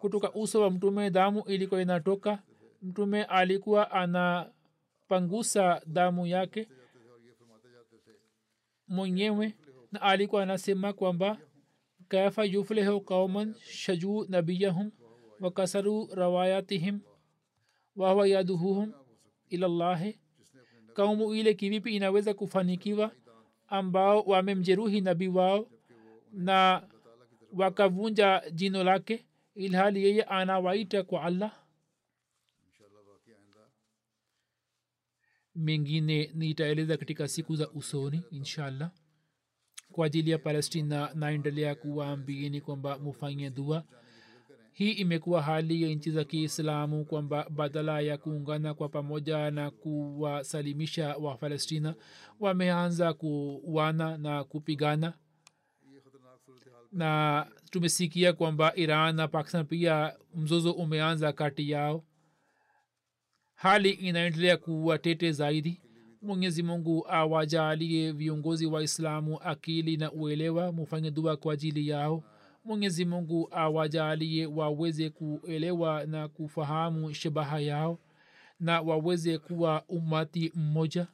Kutoka uso wa mtume damu ilikuwa inatoka mtume alikuwa anapangusa damu yake mwenyewe na alikuwa anasema kwamba kaifa yuflihu qauman shajuu nabiyahum wakasaru rawayatihim wahuwa yaduhuhum ilallahi kaumu ile kivipi inaweza kufanikiwa ambao wamemjeruhi nabii wao na wakavunja jino lake ilhali yeye anawaita kwa allah mengine nitaeleza katika siku za usoni inshallah. Kwa ajili ya palestina naendelea kuwaambieni kwamba mufanye dua. Hii imekuwa hali ya nchi za kiislamu kwamba badala ya kuungana kwa pamoja na kuwasalimisha wafalestina wameanza kuwana na kupigana. Na tumesikia kwamba iran na pakistan pia mzozo umeanza kati yao hali inaendelea kuwa tete zaidi. Mwenyezi mungu awajalie viongozi wa islamu akili na uelewa mufanye dua kwa ajili yao. Mwenyezi mungu awajalie waweze kuelewa na kufahamu shabaha yao na waweze kuwa umati mmoja.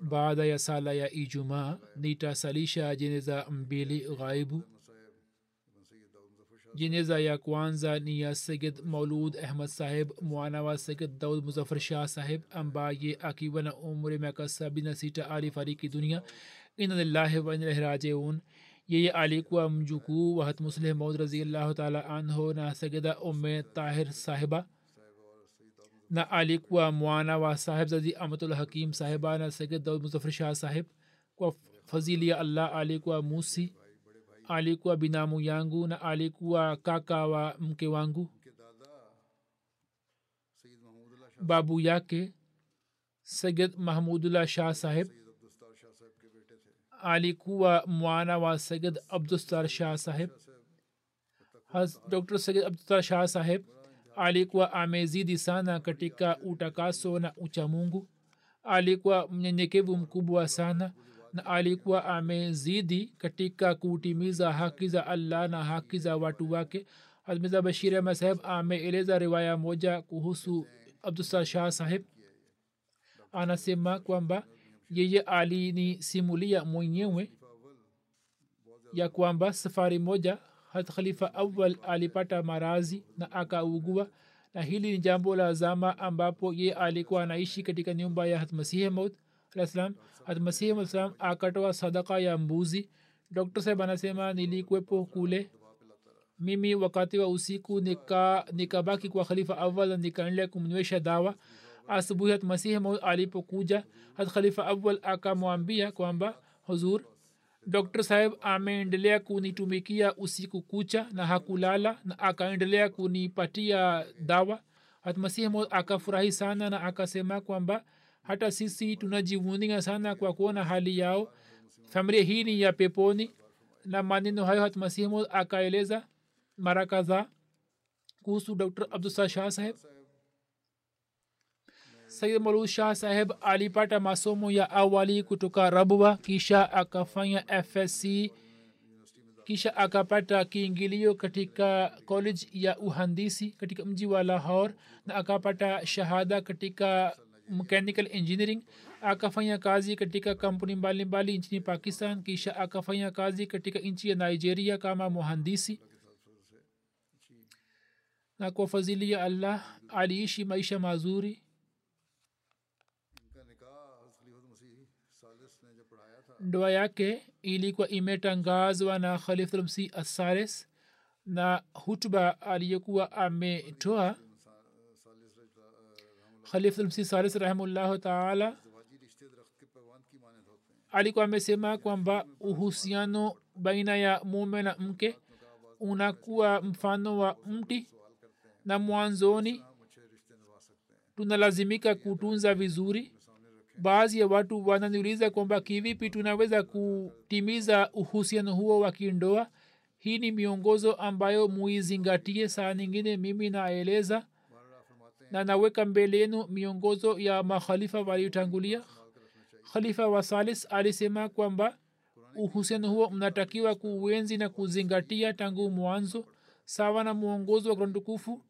Baada ya sala ya ijumaa nitasalisha jeneza mbili ghaibu jeneza ya kwanza ni ya sayid maulud ahmad saheb mwana wa sayid daud muzafar shah saheb ambaye akiwa na umri miaka sabini na sita alifariki dunia ina lillahi wa inna ilaihi rajiun yeye alikuwa mjukuu wa hatmusleh maud raziallahu taala anhu na sayida umme tahir sahiba na alikuwa mwana wa sahebzadi amatul hakim sahiba na sayid daud muzafar shah saheb kwa fadhili ya allah alikuwa musi alikuwa binamu yangu na alikuwa kaka wa mke wangu. Babu yake sayid mahmudullah shah saheb alikuwa mwana wa sayid abdustar shah saheb dr sayid abdustar shah saheb alikuwa amezidi sana katika utakaso na uchamungu alikuwa mnyenyekevu mkubwa sana na alikuwa amezidi katika kutimiza haki za allah na haki za watu wake. Hazmiza bashir ahmad saheb ameeleza riwaya moja kuhusu abdusar shah saheb anasema kwamba yeye alinisimulia mwenyewe ya kwamba safari moja hat khalifa awal alipata marazi na akaugua na hili ni jambo la zama ambapo ye alikuwa anaishi katika nyumba ya hatmasihi maud alaslam hatmasihi maudsalam akatoa sadaka ya mbuzi dr saheb anasema nilikuwepo kule mimi wakati wa usiku nika nikabaki kwa khalifa awal nikaendelea kumnywesha dawa asubuhi hat maud alipokuja hat khalifa awal akamwambia kwamba huzur dr saheb ameendelea kunitumikia usiku kucha na hakulala na akaendelea kunipatia dawa hat maud akafurahi sana na akasema kwamba hata sisi tunajivunia sana kwa kuona hali yao. Familia hii ni ya peponi na maneno hayo hatmasihimu masihi akaeleza mara kadhaa kuhusu dr abdusa shah saheb. Sayid malu shah saheb alipata masomo ya awali kutoka rabwa kisha akafanya fsc kisha akapata kiingilio katika college ya uhandisi katika mji wa lahor na akapata shahada katika mechanical engineering akafanya kazi katika kampuni mbalimbali nchini pakistan kisha akafanya kazi katika nchi ya nigeria kama muhandisi. Na kwa fadhili ya allah aliishi maisha mazuri. Ndoa yake ilikuwa imetangazwa na khalifulmsi asares na hutuba aliyokuwa ametoa khalifulmsi salis rahimullahu taala alikuwa amesema kwamba uhusiano baina ya mume na mke unakuwa mfano wa mti na mwanzoni tunalazimika kutunza vizuri baadhi ya watu wananiuliza kwamba kivipi tunaweza kutimiza uhusiano huo wa kindoa hii ni miongozo ambayo muizingatie saa nyingine mimi naeleza na naweka mbele yenu miongozo ya makhalifa waliotangulia. Khalifa wa salis alisema kwamba uhusiano huo mnatakiwa kuuenzi na kuzingatia tangu mwanzo sawa na mwongozo wa kurantukufu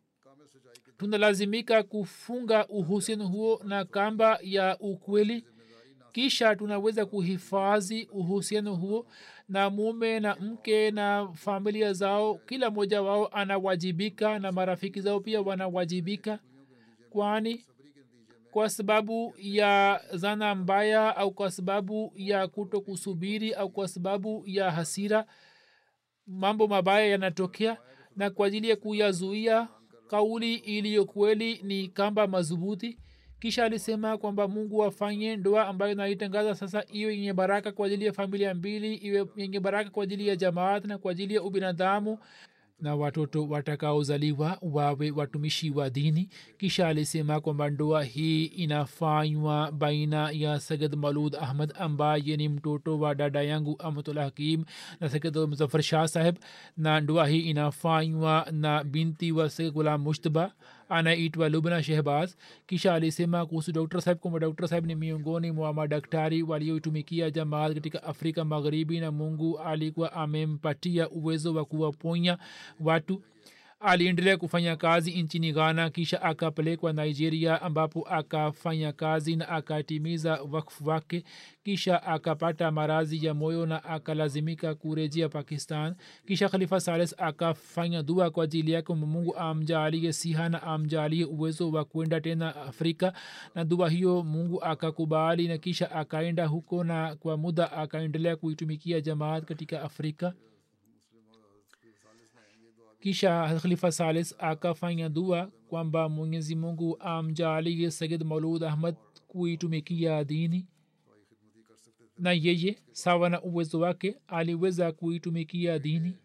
tunalazimika kufunga uhusiano huo na kamba ya ukweli kisha tunaweza kuhifadhi uhusiano huo na mume na mke na familia zao. Kila mmoja wao anawajibika na marafiki zao pia wanawajibika kwani kwa sababu ya zana mbaya au kwa sababu ya kuto kusubiri au kwa sababu ya hasira mambo mabaya yanatokea. Na kwa ajili ya kuyazuia kauli iliyo kweli ni kamba madhubuti. Kisha alisema kwamba mungu afanye ndoa ambayo naitangaza sasa iwe yenye baraka kwa ajili ya familia mbili iwe yenye baraka kwa ajili ya jamaat na kwa ajili ya ubinadamu na watoto watakaozaliwa wawe watumishi wa dini. Kisha alisema kwamba ndoa hii inafanywa baina ya sagad malud ahmad ambaye ni mtoto wa dada yangu ahmatullah hakim na sagad muzafar shah saheb na ndoa hii inafanywa na binti wa sagad gulam mushtaba anaitwa lubna shehbaz kisha alisema kuhusu dr saheb kwamba dr saheb ni miongoni mwa madaktari walioitumikia jamaat katika afrika magharibi na mungu alikuwa amempatia uwezo wa kuwaponya watu aliendelea kufanya kazi nchini ghana kisha akapelekwa nigeria ambapo akafanya kazi na akatimiza wakfu wake kisha akapata marazi ya moyo na akalazimika kurejea pakistan. Kisha khalifa sales akafanya dua kwa ajili yake mungu amjaalie siha na amjaalie uwezo wa kuenda tena afrika. Na dua hiyo mungu akakubali na kisha akaenda huko na kwa muda akaendelea kuitumikia jamaat katika afrika kisha khalifa salis akafanya dua kwamba mwenyezi mungu amjalie sayid maulud ahmad kuitumikia dini. Na yeye sawa na uwezo wake aliweza kuitumikia dini.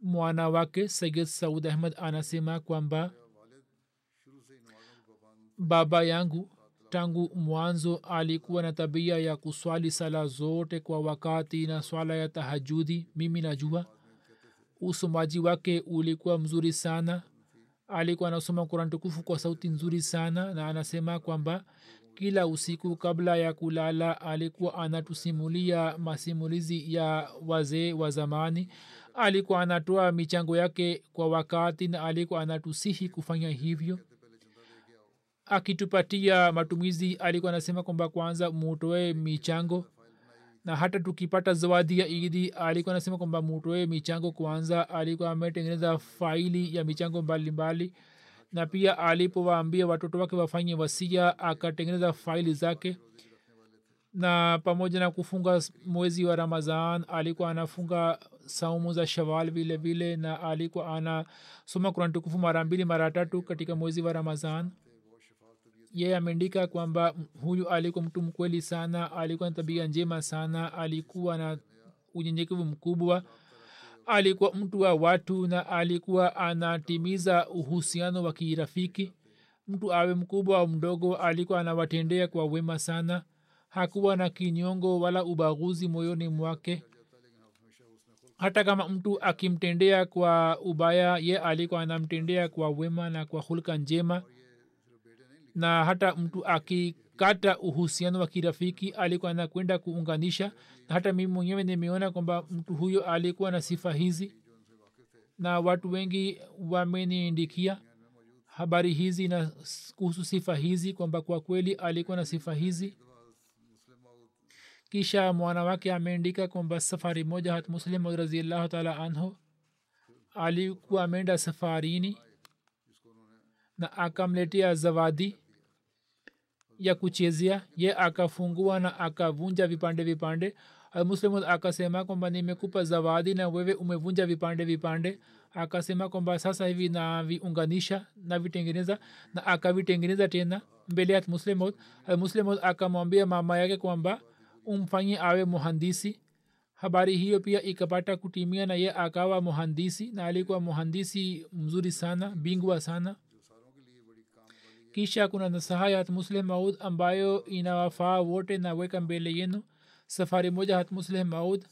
Mwana wake sayid saud ahmad anasema kwamba baba yangu tangu mwanzo alikuwa na tabia ya kuswali sala zote kwa wakati na swala ya tahajudi mimi najua usomaji wake ulikuwa mzuri sana. Alikuwa anasoma kuran tukufu kwa sauti nzuri sana na anasema kwamba kila usiku kabla ya kulala alikuwa anatusimulia masimulizi ya wazee wa zamani. Alikuwa anatoa michango yake kwa wakati na alikuwa anatusihi kufanya hivyo. Akitupatia matumizi alikuwa anasema kwamba kwanza mutoe michango na hata tukipata zawadi ya idi alikuwa anasema kwamba mutoe michango kwanza alikuwa ametengeneza faili ya michango mbalimbali mbali. na pia alipowaambia watoto wake wafanye wasia akatengeneza faili zake na pamoja na kufunga mwezi wa ramadhan alikuwa anafunga saumu za shawal vile vile na alikuwa anasoma kurani tukufu mara mbili mara tatu katika mwezi wa ramadhan yeye ameandika kwamba huyu alikuwa mtu mkweli sana alikuwa na tabia njema sana alikuwa na unyenyekevu mkubwa alikuwa mtu wa watu na alikuwa anatimiza uhusiano wa kirafiki. Mtu awe mkubwa au mdogo alikuwa anawatendea kwa wema sana. Hakuwa na kinyongo wala ubaguzi moyoni mwake. Hata kama mtu akimtendea kwa ubaya ye alikuwa anamtendea kwa wema na kwa hulka njema na hata mtu akikata uhusiano wa kirafiki alikuwa anakwenda kuunganisha. Na hata mimi mwenyewe nimeona kwamba mtu huyo alikuwa na sifa hizi na watu wengi wameniindikia habari hizi na kuhusu sifa hizi kwamba kwa kweli alikuwa na sifa hizi. Kisha mwanawake ameandika kwamba safari moja hat muslim raziallahu taala anhu alikuwa ameenda safarini na akamletea zawadi ya kuchezea ye akafungua na akavunja vipande vipande. Muslim akasema kwamba nimekupa zawadi na wewe umevunja vipande vipande. Akasema kwamba sasa hivi naviunganisha navitengeneza na akavitengeneza tena mbele ya muslimot muslimot akamwambia mama yake kwamba umfanye awe muhandisi. Habari hiyo pia ikapata kutimia na ye akawa muhandisi na alikuwa muhandisi mzuri sana bingwa sana kisha kuna nasaha ya hatmusleh maud ambayo inawafaa wote naweka mbele yenu. Safari moja hatmusleh maud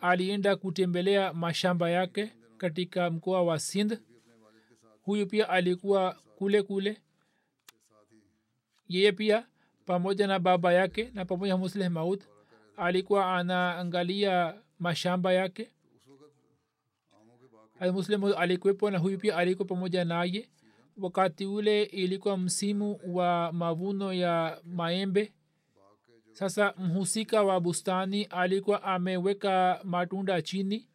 alienda kutembelea mashamba yake katika mkoa wa sindh. Huyu pia alikuwa kule kule. Yeye pia pamoja na baba yake na pamoja na musleh maud alikuwa anaangalia mashamba yake. Maud alikuwepo na huyu pia alikuwa pamoja naye wakati ule ilikuwa msimu wa mavuno ya maembe. Sasa mhusika wa bustani alikuwa ameweka matunda chini.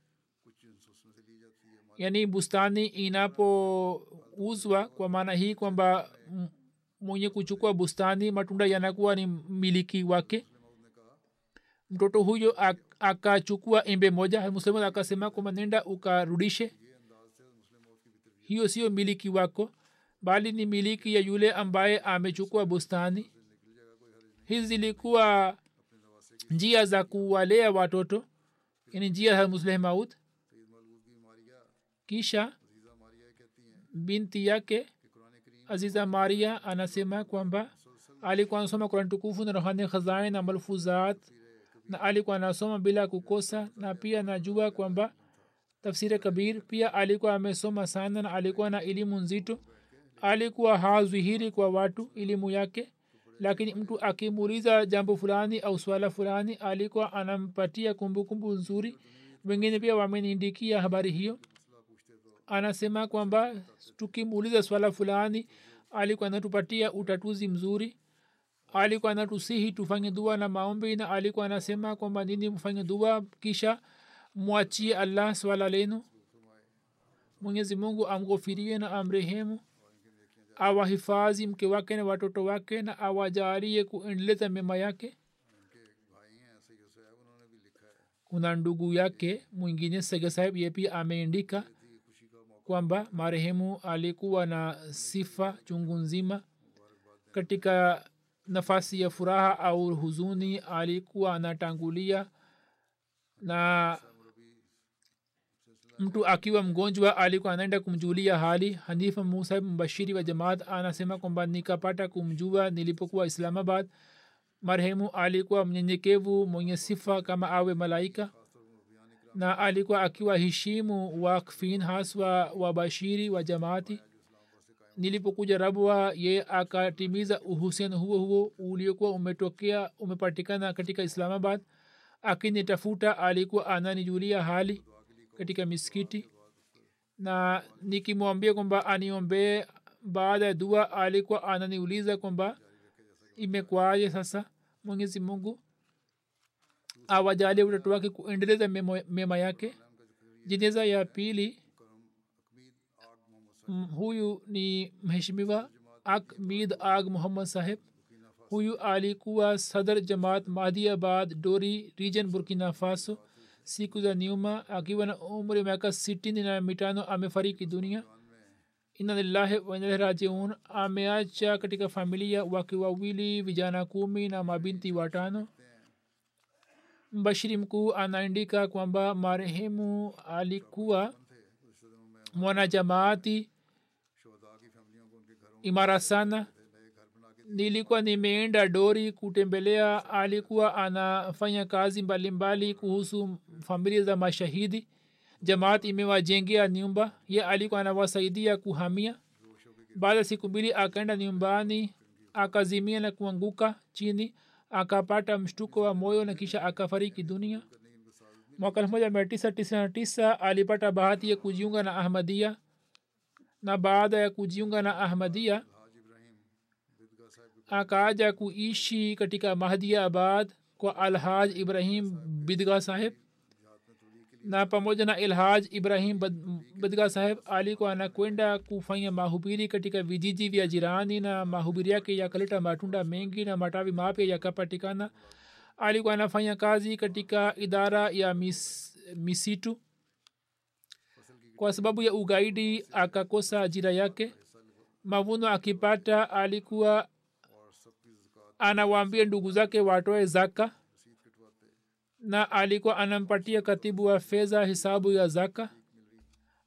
Yaani bustani inapouzwa kwa maana hii kwamba mwenye kuchukua bustani matunda yanakuwa ni miliki wake. Mtoto huyo akachukua embe moja muslimu akasema kwamba nenda ukarudishe. Hiyo sio miliki wako bali ni miliki ya yule ambaye amechukua bustani. Hizi zilikuwa njia za kuwalea watoto yani njia za musleh maud. Kisha binti yake aziza maria anasema kwamba alikuwa anasoma kurani tukufu na rohani khazain na malfuzat na alikuwa anasoma bila kukosa na pia najua kwamba tafsiri kabir pia alikuwa amesoma sana na alikuwa na elimu nzito alikuwa hazwihiri kwa watu elimu yake. Lakini mtu akimuuliza jambo fulani au swala fulani alikuwa anampatia kumbukumbu nzuri. Wengine pia wameniindikia habari hiyo. Anasema kwamba tukimuuliza swala fulani alikuwa anatupatia utatuzi mzuri. Alikuwa anatusihi tufanye dua na maombi na alikuwa anasema kwamba nini mfanye dua kisha mwachie allah swala lenu. Mwenyezi mungu amghofirie na amrehemu awahifadhi mke wake na watoto wake na awajalie kuendeleza mema yake? Kuna ndugu yake mwingine sege sahib ye pia ameandika kwamba marehemu alikuwa na sifa chungu nzima. Katika nafasi ya furaha au huzuni alikuwa anatangulia na mtu akiwa mgonjwa alikuwa anaenda kumjulia hali. Hanifa musa mbashiri wa jamaat anasema kwamba nikapata kumjua nilipokuwa islamabad. Marehemu alikuwa mnyenyekevu mwenye sifa kama awe malaika na alikuwa akiwa heshimu wakfin haswa wabashiri wa jamaati. Nilipokuja rabwa ye akatimiza uhusiano huo huo uliokuwa umetokea umepatikana katika islamabad. Akinitafuta alikuwa ananijulia hali katika misikiti. Na nikimwambia kwamba aniombee baada ya dua alikuwa ananiuliza kwamba imekwaje sasa mwenyezi mungu awajalie watoto wake kuendeleza mema yake. Jeneza ya pili huyu ni mheshimiwa akmid ag muhammad saheb huyu alikuwa sadr jamaat mahdiabad dori region burkina faso siku za nyuma akiwa na umri miaka sitini na mitano amefariki dunia. Ina lillahi wainalahi rajiun. Ameacha katika familia wake wawili vijana kumi na mabinti watano. Mbashiri mkuu anaandika kwamba marehemu alikuwa mwanajamaati imara sana nilikuwa nimeenda dori kutembelea alikuwa anafanya kazi mbalimbali mbali kuhusu familia za mashahidi. Jamaat imewajengea nyumba ye alikuwa anawasaidia kuhamia. Baada ya siku mbili akaenda nyumbani akazimia na kuanguka chini akapata mshtuko wa moyo na kisha akafariki dunia. Mwaka elfu moja mia tisa tisini na tisa alipata bahati ya kujiunga na ahmadia na baada ya kujiunga na ahmadia akaaja kuishi katika mahdia abad kwa alhaj ibrahim bidga saheb na pamoja na ilhaj ibrahim bidga saheb alikuwa anakwenda kufanya mahubiri katika vijiji vya jirani na mahubiri yake yakaleta matunda mengi na matawi mapya yakapatikana. Alikuwa anafanya kazi katika idara ya mis, misitu. Kwa sababu ya ugaidi akakosa ajira yake. Mavuno akipata alikuwa anawaambia ndugu zake watoe zaka. Na alikuwa anampatia katibu wa fedha hisabu ya zaka.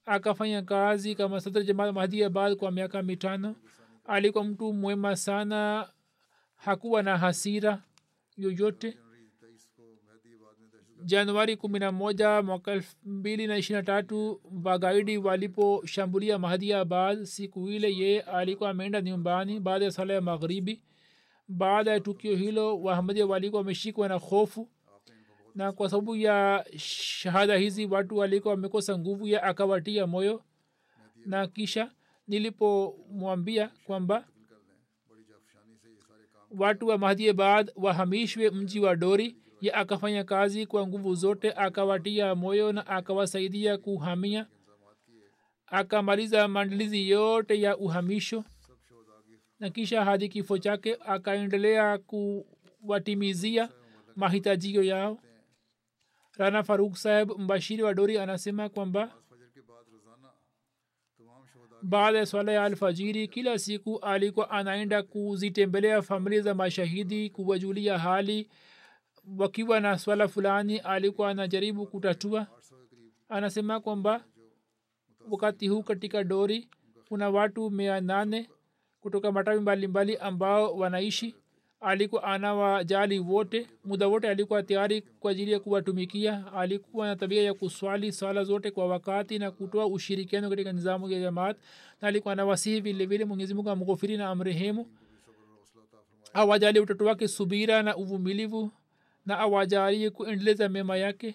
Akafanya kazi kama sadr jamal mahdiabad kwa miaka mitano. Alikuwa mtu mwema sana. Hakuwa na hasira yoyote. Januari kumi na moja mwaka elfu mbili na ishiri na tatu wagaidi waliposhambulia mahdiabad siku ile ye alikuwa ameenda nyumbani baada ya sala ya magharibi baada ya tukio hilo wahamadia walikuwa wameshikwa na hofu. Na kwa sababu ya shahada hizi watu walikuwa wamekosa nguvu ya akawatia moyo. Na kisha nilipomwambia kwamba watu wa baad wahamishwe mji wa dori ya akafanya kazi kwa nguvu zote akawatia moyo na akawasaidia kuhamia. Akamaliza maandalizi yote ya uhamisho na kisha hadi kifo chake akaendelea kuwatimizia mahitajio yao. Rana faruk saheb mbashiri wa dori anasema kwamba baada ya swala ya alfajiri kila siku alikuwa anaenda kuzitembelea familia za mashahidi kuwajulia hali. Wakiwa na swala fulani alikuwa anajaribu kutatua. Anasema kwamba wakati huu katika dori kuna watu mia nane kutoka matawi mbalimbali ambao wanaishi. Alikuwa anawajali wote. Muda wote alikuwa tayari kwa ajili ya kuwatumikia. Alikuwa na tabia ya kuswali swala zote kwa wakati na kutoa ushirikiano katika nizamu ya jamaat. Na alikuwa anawasihi vilevile mwenyezimungu amghofiri na amrehemu. Awajali utoto wake subira na uvumilivu na awajalie kuendeleza mema yake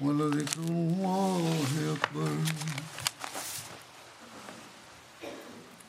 ولذكر الله أكبر